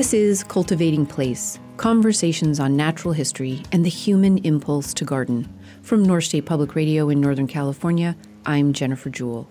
This is Cultivating Place Conversations on Natural History and the Human Impulse to Garden. From North State Public Radio in Northern California, I'm Jennifer Jewell.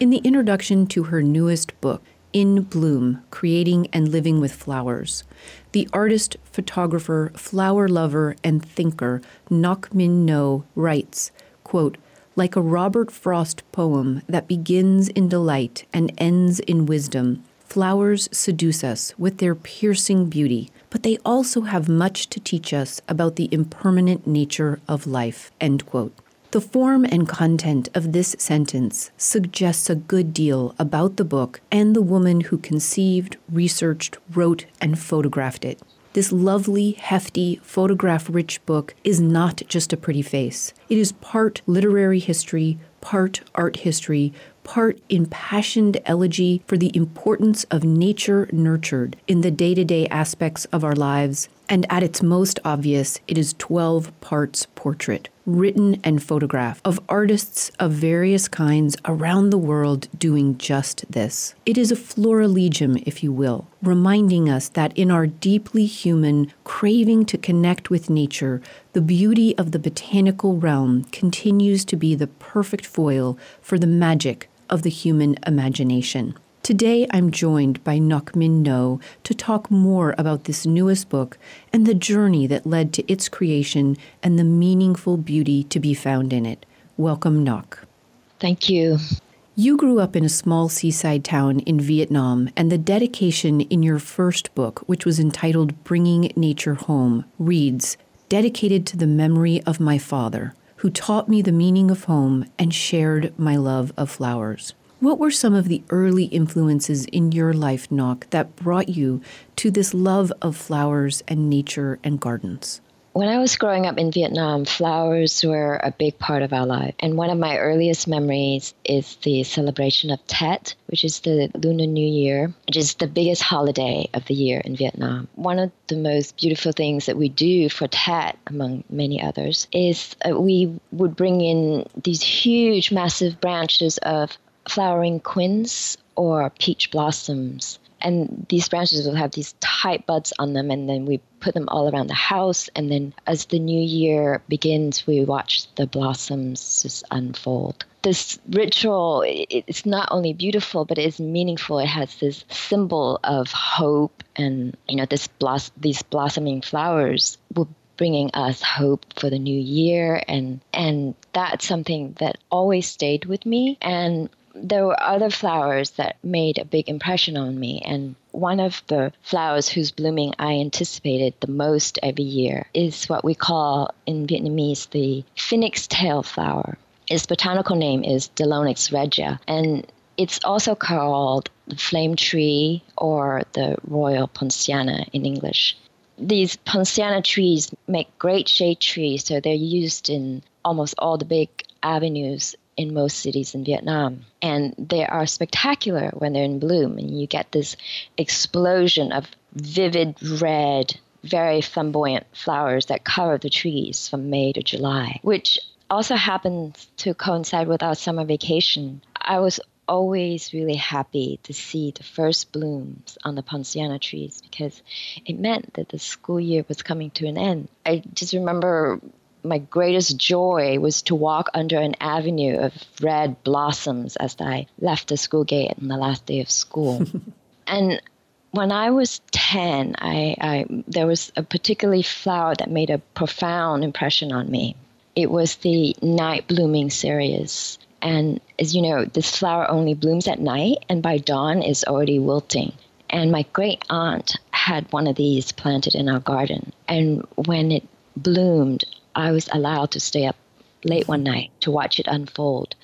In the introduction to her newest book, In Bloom Creating and Living with Flowers, the artist, photographer, flower lover, and thinker Ngoc Minh Ngo writes, quote, like a Robert Frost poem that begins in delight and ends in wisdom, Flowers seduce us with their piercing beauty, but they also have much to teach us about the impermanent nature of life. End quote. The form and content of this sentence suggests a good deal about the book and the woman who conceived, researched, wrote, and photographed it. This lovely, hefty, photograph rich book is not just a pretty face. It is part literary history, part art history, part impassioned elegy for the importance of nature nurtured in the day to day aspects of our lives, and at its most obvious, it is 12 parts portrait, written and photographed, of artists of various kinds around the world doing just this. It is a florilegium, if you will, reminding us that in our deeply human craving to connect with nature, the beauty of the botanical realm continues to be the perfect foil for the magic of the human imagination. Today, I'm joined by Ngoc Minh Ngo to talk more about this newest book and the journey that led to its creation and the meaningful beauty to be found in it. Welcome, Ngoc. Thank you. You grew up in a small seaside town in Vietnam, and the dedication in your first book, which was entitled Bringing Nature Home, reads Dedicated to the memory of my father who taught me the meaning of home and shared my love of flowers. What were some of the early influences in your life, Ngoc, that brought you to this love of flowers and nature and gardens? When I was growing up in Vietnam, flowers were a big part of our life. And one of my earliest memories is the celebration of Tet, which is the Lunar New Year, which is the biggest holiday of the year in Vietnam. One of the most beautiful things that we do for Tet, among many others, is we would bring in these huge, massive branches of flowering quince or peach blossoms and these branches will have these tight buds on them and then we put them all around the house and then as the new year begins we watch the blossoms just unfold. This ritual it's not only beautiful but it is meaningful. It has this symbol of hope and you know this blos- these blossoming flowers will bringing us hope for the new year and and that's something that always stayed with me and there were other flowers that made a big impression on me. And one of the flowers whose blooming I anticipated the most every year is what we call in Vietnamese the phoenix tail flower. Its botanical name is Delonix regia, and it's also called the flame tree or the royal poinciana in English. These poinciana trees make great shade trees, so they're used in almost all the big avenues in most cities in Vietnam. And they are spectacular when they're in bloom, and you get this explosion of vivid red, very flamboyant flowers that cover the trees from May to July, which also happens to coincide with our summer vacation. I was always really happy to see the first blooms on the poinciana trees because it meant that the school year was coming to an end. I just remember my greatest joy was to walk under an avenue of red blossoms as I left the school gate on the last day of school. and when I was 10, I, I, there was a particularly flower that made a profound impression on me. It was the night blooming cereus. And as you know, this flower only blooms at night, and by dawn is already wilting. And my great aunt had one of these planted in our garden. And when it bloomed, I was allowed to stay up late one night to watch it unfold.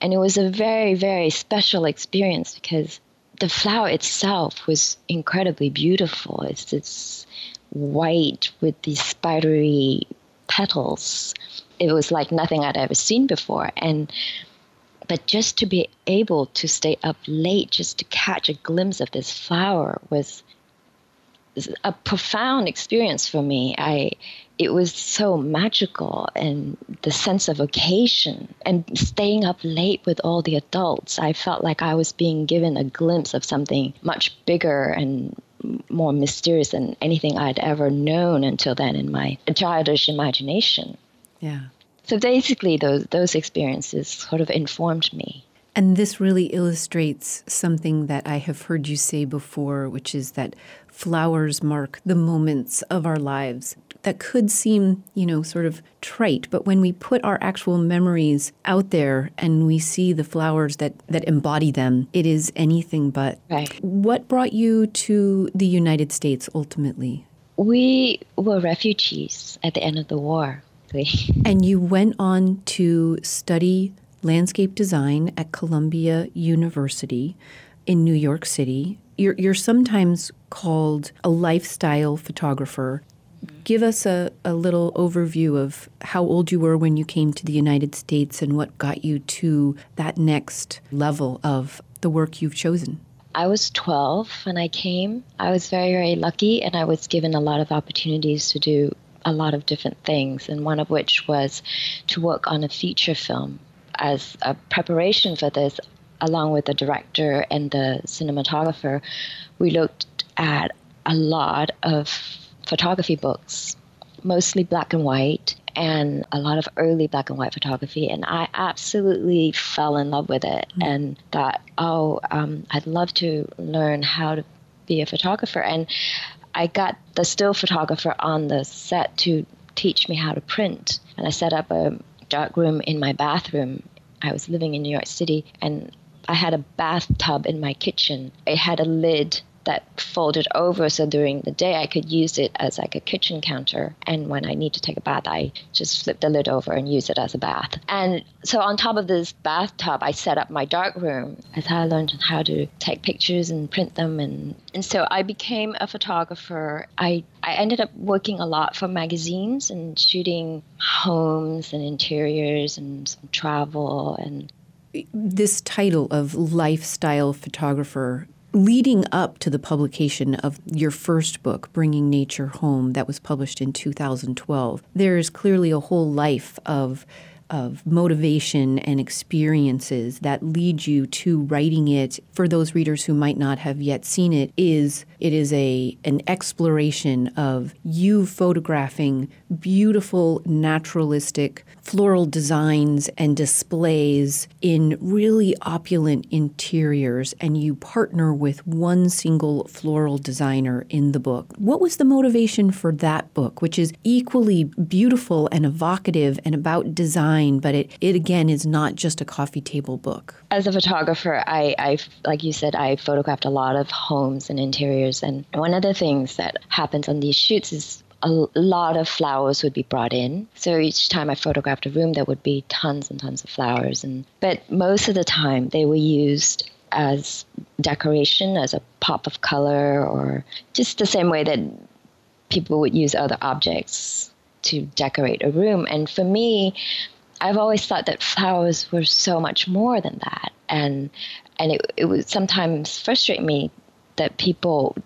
And it was a very, very special experience because the flower itself was incredibly beautiful. It's this white with these spidery petals. It was like nothing I'd ever seen before. And but just to be able to stay up late just to catch a glimpse of this flower was a profound experience for me. I it was so magical and the sense of occasion and staying up late with all the adults i felt like i was being given a glimpse of something much bigger and more mysterious than anything I'd ever known until then in my childish imagination. Yeah. So basically, those those experiences sort of informed me. And this really illustrates something that I have heard you say before, which is that flowers mark the moments of our lives that could seem, you know, sort of trite, but when we put our actual memories out there and we see the flowers that, that embody them, it is anything but. Right. What brought you to the United States ultimately? We were refugees at the end of the war. and you went on to study landscape design at Columbia University in New York City. You're, you're sometimes called a lifestyle photographer. Give us a, a little overview of how old you were when you came to the United States and what got you to that next level of the work you've chosen. I was 12 when I came. I was very, very lucky, and I was given a lot of opportunities to do a lot of different things, and one of which was to work on a feature film as a preparation for this, along with the director and the cinematographer, we looked at a lot of photography books, mostly black and white, and a lot of early black and white photography. And I absolutely fell in love with it mm-hmm. and thought, oh, um, I'd love to learn how to be a photographer. And I got the still photographer on the set to teach me how to print. And I set up a dark room in my bathroom. I was living in New York City and I had a bathtub in my kitchen. It had a lid that folded over so during the day I could use it as like a kitchen counter. And when I need to take a bath, I just flip the lid over and use it as a bath. And so on top of this bathtub, I set up my dark room. How I learned how to take pictures and print them. And, and so I became a photographer. I, I ended up working a lot for magazines and shooting homes and interiors and some travel and this title of lifestyle photographer leading up to the publication of your first book, Bringing Nature Home, that was published in 2012, there is clearly a whole life of of motivation and experiences that lead you to writing it for those readers who might not have yet seen it is it is a an exploration of you photographing beautiful naturalistic floral designs and displays in really opulent interiors and you partner with one single floral designer in the book. What was the motivation for that book which is equally beautiful and evocative and about design but it, it again is not just a coffee table book. As a photographer, I, I, like you said, I photographed a lot of homes and interiors. And one of the things that happens on these shoots is a lot of flowers would be brought in. So each time I photographed a room, there would be tons and tons of flowers. And but most of the time, they were used as decoration, as a pop of color, or just the same way that people would use other objects to decorate a room. And for me, I've always thought that flowers were so much more than that, and and it it would sometimes frustrate me that people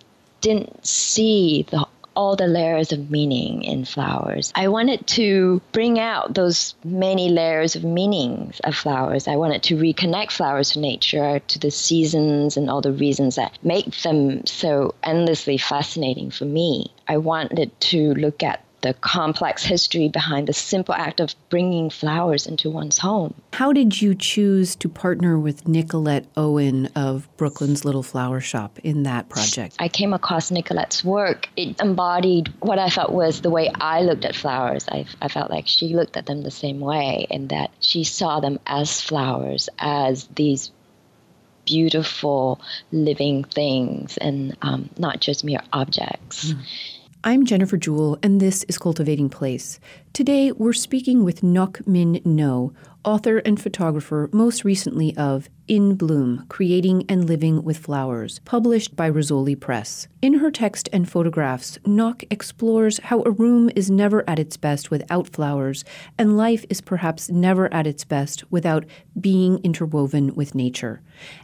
didn't see the all the layers of meaning in flowers. I wanted to bring out those many layers of meanings of flowers. I wanted to reconnect flowers to nature, to the seasons, and all the reasons that make them so endlessly fascinating for me. I wanted to look at the complex history behind the simple act of bringing flowers into one's home. How did you choose to partner with Nicolette Owen of Brooklyn's Little Flower Shop in that project? I came across Nicolette's work. It embodied what I felt was the way I looked at flowers. I, I felt like she looked at them the same way, in that she saw them as flowers, as these beautiful living things and um, not just mere objects. Mm. I'm Jennifer Jewell, and this is Cultivating Place. Today, we're speaking with Ngoc Minh Ngo, author and photographer, most recently of In Bloom Creating and Living with Flowers, published by Rizzoli Press. In her text and photographs, Ngoc explores how a room is never at its best without flowers, and life is perhaps never at its best without being interwoven with nature,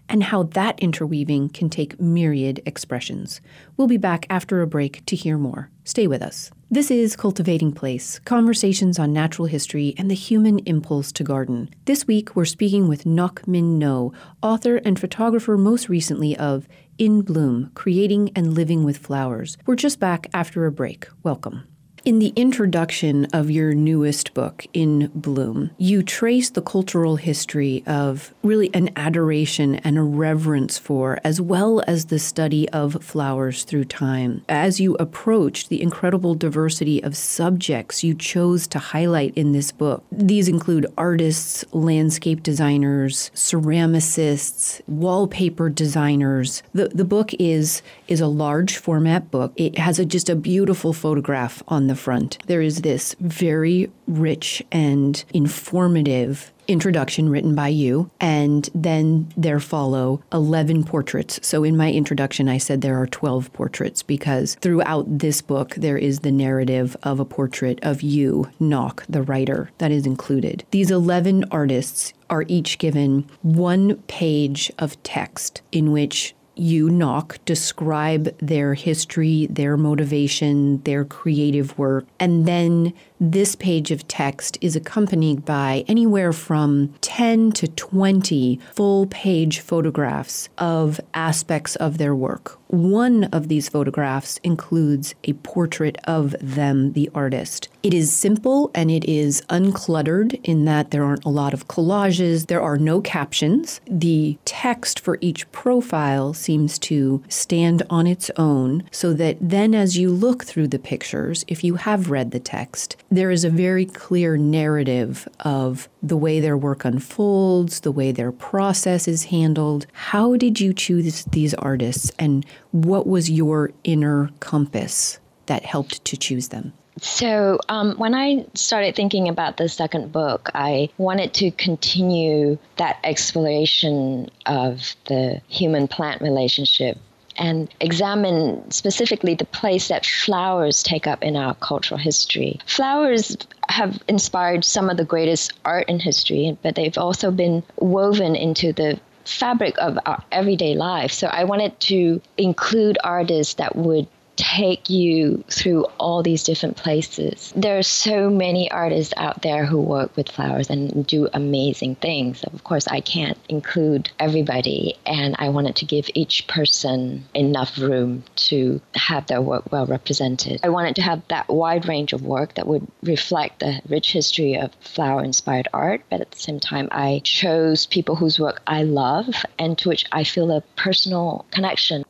and how that interweaving can take myriad expressions. We'll be back after a break to hear more. Stay with us. This is Cultivating Place Conversations on Natural History and the Human Impulse to Garden. This week, we're speaking with Ngoc Minh Ngo, author and photographer most recently of In Bloom Creating and Living with Flowers. We're just back after a break. Welcome. In the introduction of your newest book, In Bloom, you trace the cultural history of really an adoration and a reverence for, as well as the study of flowers through time. As you approach the incredible diversity of subjects you chose to highlight in this book, these include artists, landscape designers, ceramicists, wallpaper designers. The, the book is, is a large format book. It has a, just a beautiful photograph on the front. There is this very rich and informative introduction written by you, and then there follow 11 portraits. So, in my introduction, I said there are 12 portraits because throughout this book, there is the narrative of a portrait of you, Ngoc, the writer, that is included. These 11 artists are each given one page of text in which you, Ngoc, describe their history, their motivation, their creative work, and then this page of text is accompanied by anywhere from 10 to 20 full page photographs of aspects of their work. One of these photographs includes a portrait of them, the artist. It is simple and it is uncluttered in that there aren't a lot of collages, there are no captions. The text for each profile seems to stand on its own, so that then as you look through the pictures, if you have read the text, there is a very clear narrative of the way their work unfolds, the way their process is handled. How did you choose these artists, and what was your inner compass that helped to choose them? So, um, when I started thinking about the second book, I wanted to continue that exploration of the human plant relationship and examine specifically the place that flowers take up in our cultural history. Flowers have inspired some of the greatest art in history, but they've also been woven into the fabric of our everyday life. So I wanted to include artists that would take you through all these different places. There are so many artists out there who work with flowers and do amazing things. Of course, I can't include everybody, and I wanted to give each person enough room to have their work well represented. I wanted to have that wide range of work that would reflect the rich history of flower inspired art, but at the same time, I chose people whose work I love and to which I feel a personal connection.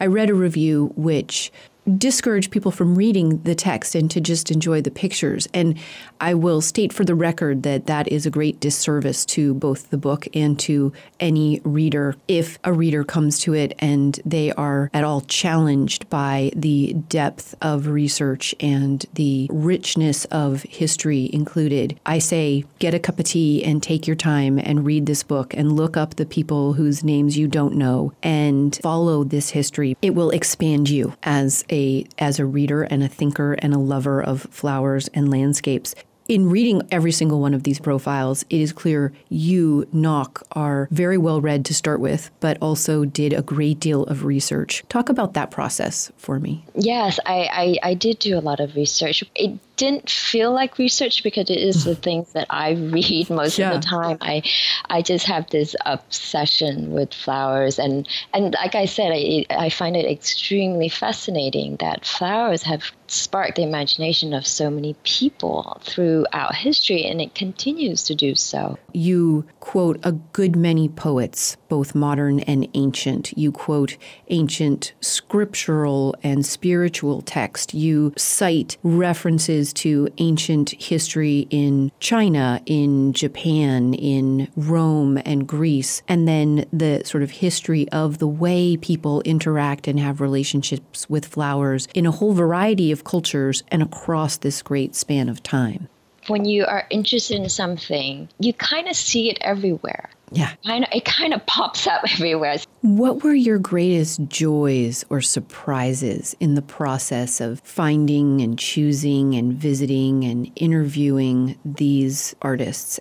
I read a review which discourage people from reading the text and to just enjoy the pictures. And I will state for the record that that is a great disservice to both the book and to any reader if a reader comes to it and they are at all challenged by the depth of research and the richness of history included. I say get a cup of tea and take your time and read this book and look up the people whose names you don't know and follow this history. It will expand you as a a as a reader and a thinker and a lover of flowers and landscapes in reading every single one of these profiles, it is clear you, Ngoc, are very well read to start with, but also did a great deal of research. Talk about that process for me. Yes, I, I, I did do a lot of research. It didn't feel like research because it is the things that I read most yeah. of the time. I I just have this obsession with flowers and and like I said, I, I find it extremely fascinating that flowers have sparked the imagination of so many people throughout history and it continues to do so. You quote a good many poets, both modern and ancient. You quote ancient scriptural and spiritual text. You cite references to ancient history in China, in Japan, in Rome and Greece, and then the sort of history of the way people interact and have relationships with flowers in a whole variety of cultures and across this great span of time when you are interested in something, you kind of see it everywhere. Yeah. It kind of pops up everywhere. What were your greatest joys or surprises in the process of finding and choosing and visiting and interviewing these artists?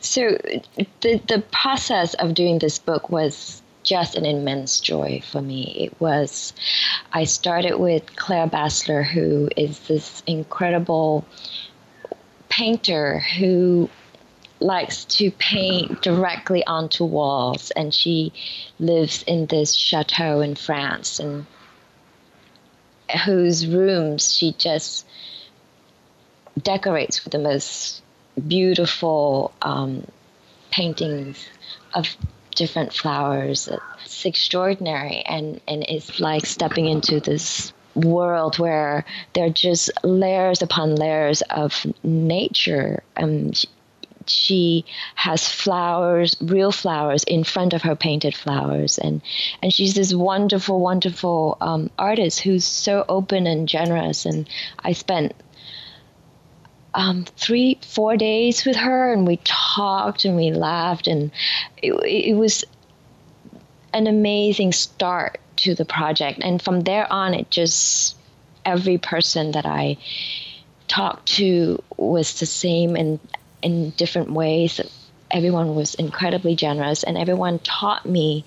So, the, the process of doing this book was just an immense joy for me. It was, I started with Claire Basler, who is this incredible painter who likes to paint directly onto walls, and she lives in this chateau in France, and whose rooms she just decorates with the most beautiful um, paintings of different flowers. It's extraordinary, and and it's like stepping into this world where there are just layers upon layers of nature. Um, she has flowers, real flowers, in front of her painted flowers, and and she's this wonderful, wonderful um, artist who's so open and generous. And I spent um, three, four days with her, and we talked and we laughed, and it, it was an amazing start to the project. And from there on, it just every person that I talked to was the same and in different ways. Everyone was incredibly generous, and everyone taught me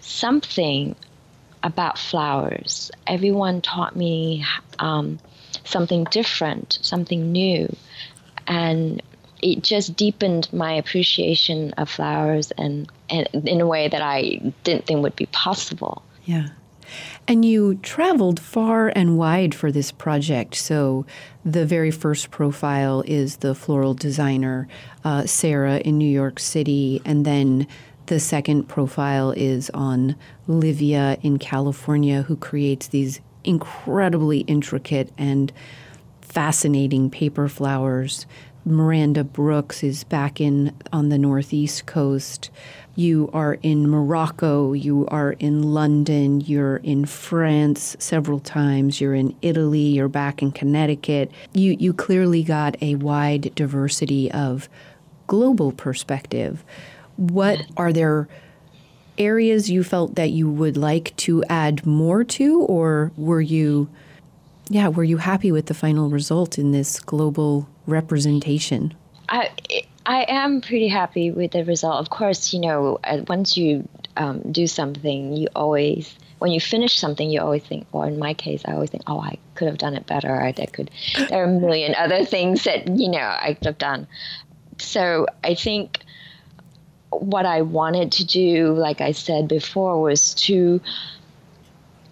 something about flowers. Everyone taught me um, something different, something new. And it just deepened my appreciation of flowers and, and in a way that I didn't think would be possible. Yeah. And you traveled far and wide for this project. So, the very first profile is the floral designer, uh, Sarah, in New York City. And then the second profile is on Livia in California, who creates these incredibly intricate and fascinating paper flowers. Miranda Brooks is back in on the northeast coast. You are in Morocco, you are in London, you're in France several times, you're in Italy, you're back in Connecticut. You you clearly got a wide diversity of global perspective. What are there areas you felt that you would like to add more to, or were you, yeah, were you happy with the final result in this global representation? I I am pretty happy with the result. Of course, you know, uh, once you um, do something, you always when you finish something, you always think, or in my case, I always think, oh, I could have done it better. I could. There are a million other things that you know I could have done. So I think what I wanted to do, like I said before, was to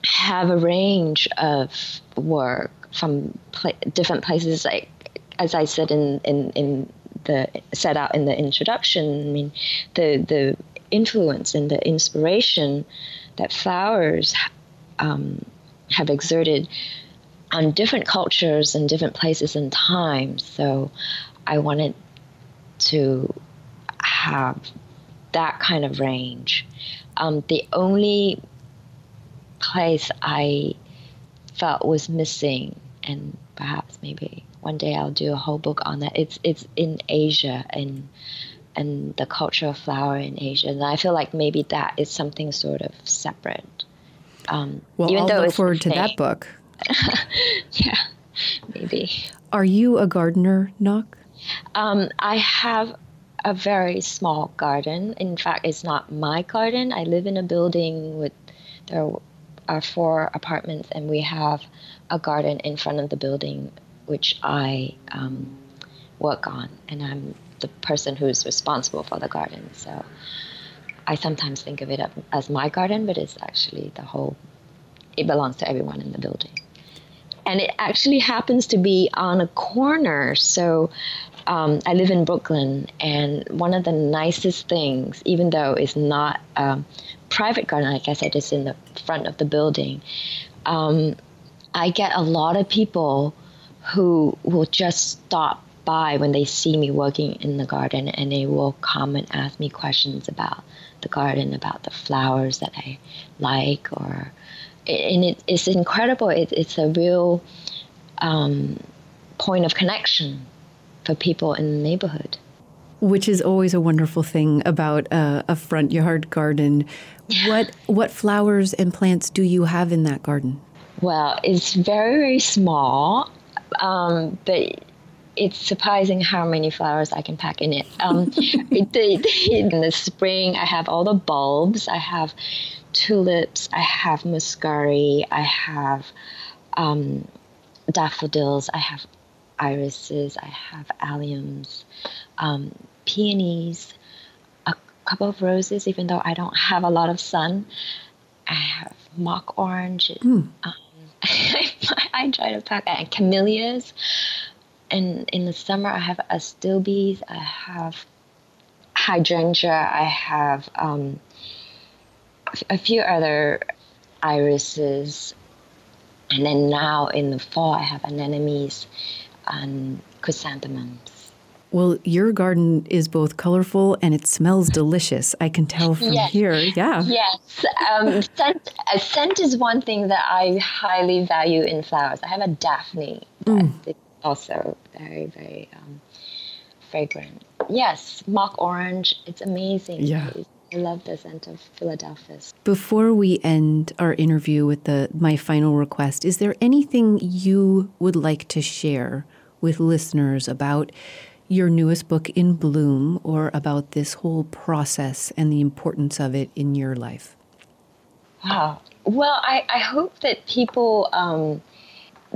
have a range of work from pl- different places. Like as I said in, in, in the set out in the introduction, I mean, the the influence and the inspiration that flowers um, have exerted on different cultures and different places and times. So I wanted to have that kind of range. Um, the only place I felt was missing, and perhaps maybe one day I'll do a whole book on that. It's it's in Asia and and the culture of flower in Asia, and I feel like maybe that is something sort of separate. Um, well, I'll look forward to that book. yeah, maybe. Are you a gardener, Ngoc? Um, I have a very small garden. In fact, it's not my garden. I live in a building with there are four apartments, and we have a garden in front of the building, which I um, work on, and I'm the person who's responsible for the garden. So I sometimes think of it as my garden, but it's actually the whole. It belongs to everyone in the building and it actually happens to be on a corner. So um, I live in Brooklyn, and one of the nicest things, even though it's not a private garden, like I said, it's in the front of the building. Um, I get a lot of people who will just stop by when they see me working in the garden, and they will come and ask me questions about the garden, about the flowers that I like, or and it, it's incredible. It, it's a real um, point of connection for people in the neighborhood. Which is always a wonderful thing about a, a front yard garden. What what flowers and plants do you have in that garden? Well, it's very very small, um, but it's surprising how many flowers I can pack in it. Um, in the spring, I have all the bulbs. I have tulips. I have muscari. I have um, daffodils. I have irises. I have alliums, um, peonies, a couple of roses. Even though I don't have a lot of sun, I have mock orange. Mm. Um, I try to pack and camellias. And in the summer, I have astilbes. I have hydrangea. I have um, a few other irises. And then now in the fall, I have anemones and chrysanthemums. Well, your garden is both colorful and it smells delicious. I can tell from yes. here. Yeah. Yes. Um, scent, uh, scent is one thing that I highly value in flowers. I have a Daphne that mm. also very, very um, fragrant. Yes, mock orange. It's amazing. Yeah. I love the scent of Philadelphus. Before we end our interview with the my final request, is there anything you would like to share with listeners about your newest book in bloom or about this whole process and the importance of it in your life? Wow. Well, I, I hope that people um,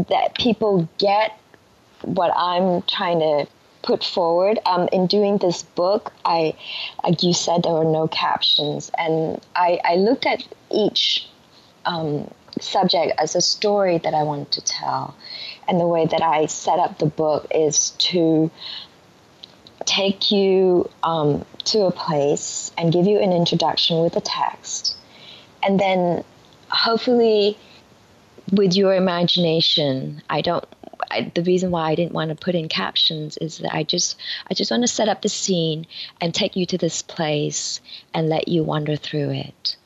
that people get what I'm trying to put forward. Um, in doing this book, I, like you said, there were no captions, and I, I looked at each um, subject as a story that I wanted to tell. And the way that I set up the book is to take you um, to a place and give you an introduction with a text. And then hopefully, with your imagination, I don't. I, the reason why I didn't want to put in captions is that I just I just want to set up the scene and take you to this place and let you wander through it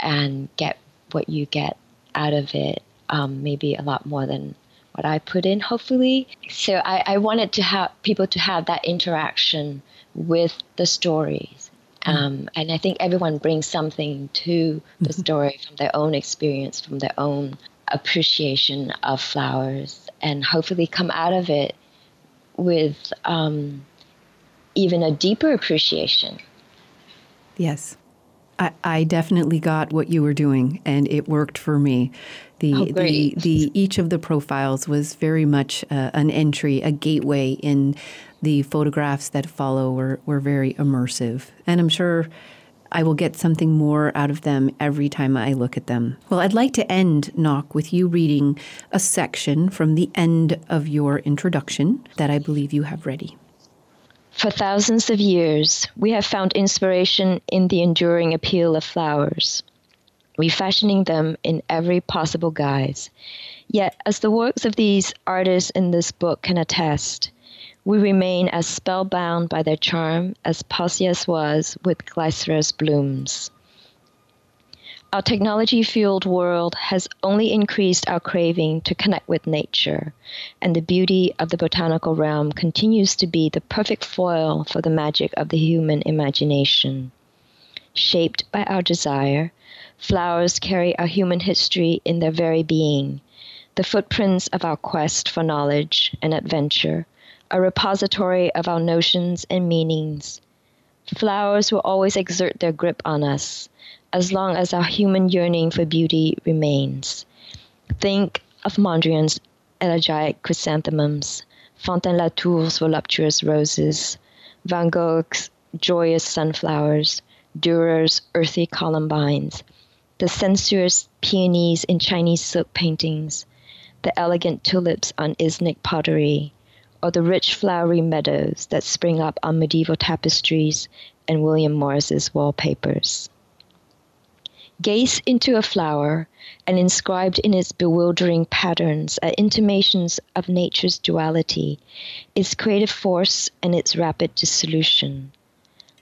and get what you get out of it. Um, maybe a lot more than what I put in, hopefully. So I, I wanted to have people to have that interaction with the stories. Mm-hmm. Um, and I think everyone brings something to the mm-hmm. story from their own experience, from their own appreciation of flowers, and hopefully come out of it with um, even a deeper appreciation. Yes. I, I definitely got what you were doing, and it worked for me. The, oh, the, the each of the profiles was very much uh, an entry, a gateway in the photographs that follow were, were very immersive. And I'm sure I will get something more out of them every time I look at them. Well, I'd like to end, Ngoc, with you reading a section from the end of your introduction that I believe you have ready. For thousands of years, we have found inspiration in the enduring appeal of flowers refashioning them in every possible guise. Yet, as the works of these artists in this book can attest, we remain as spellbound by their charm as Pausias was with Glycera's blooms. Our technology fueled world has only increased our craving to connect with nature, and the beauty of the botanical realm continues to be the perfect foil for the magic of the human imagination. Shaped by our desire, Flowers carry our human history in their very being, the footprints of our quest for knowledge and adventure, a repository of our notions and meanings. Flowers will always exert their grip on us as long as our human yearning for beauty remains. Think of Mondrian's elegiac chrysanthemums, Fantin-Latour's voluptuous roses, Van Gogh's joyous sunflowers, Dürer's earthy columbines, the sensuous peonies in Chinese silk paintings, the elegant tulips on Iznik pottery, or the rich flowery meadows that spring up on medieval tapestries and William Morris's wallpapers. Gaze into a flower, and inscribed in its bewildering patterns are intimations of nature's duality, its creative force and its rapid dissolution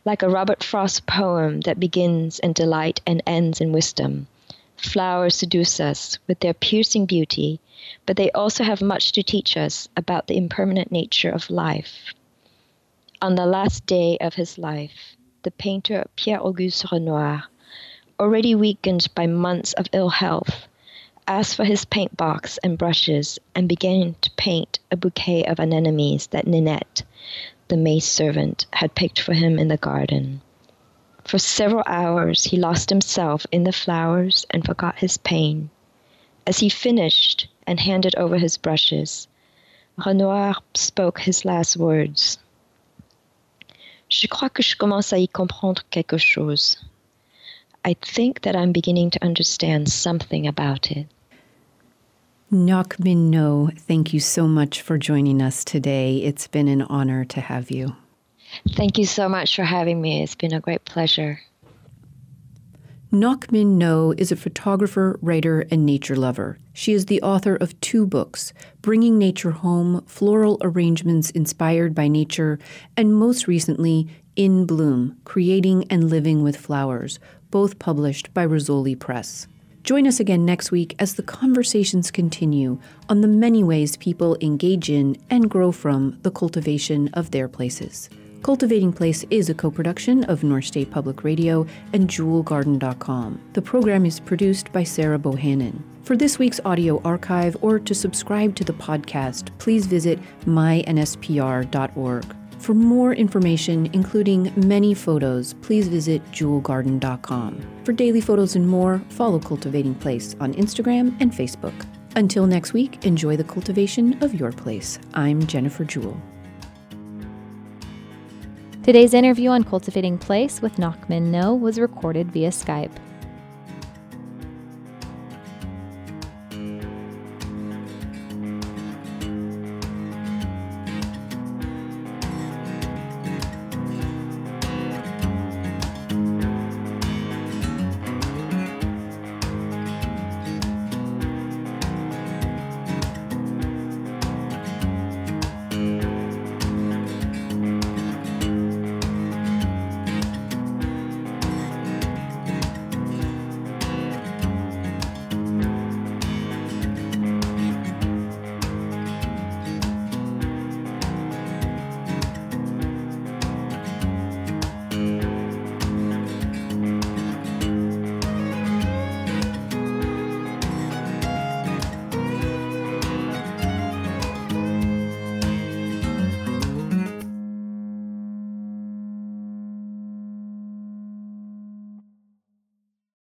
like a Robert Frost poem that begins in delight and ends in wisdom. Flowers seduce us with their piercing beauty, but they also have much to teach us about the impermanent nature of life. On the last day of his life, the painter Pierre Auguste Renoir, already weakened by months of ill health, asked for his paint box and brushes and began to paint a bouquet of anemones that Ninette, the maid servant, had picked for him in the garden. For several hours he lost himself in the flowers and forgot his pain. As he finished and handed over his brushes, Renoir spoke his last words. Je crois que je commence à y comprendre quelque chose. I think that I'm beginning to understand something about it. Ngoc Minh Ngo, thank you so much for joining us today. It's been an honor to have you. Thank you so much for having me. It's been a great pleasure. Ngoc Minh Ngo is a photographer, writer, and nature lover. She is the author of two books Bringing Nature Home, Floral Arrangements Inspired by Nature, and most recently, In Bloom Creating and Living with Flowers, both published by Rizzoli Press. Join us again next week as the conversations continue on the many ways people engage in and grow from the cultivation of their places. Cultivating Place is a co production of North State Public Radio and JewellGarden.com. The program is produced by Sarah Bohannon. For this week's audio archive or to subscribe to the podcast, please visit mynspr.org. For more information, including many photos, please visit jewellgarden.com. For daily photos and more, follow Cultivating Place on Instagram and Facebook. Until next week, enjoy the cultivation of your place. I'm Jennifer Jewell. Today's interview on Cultivating Place with Ngoc Ngo was recorded via Skype.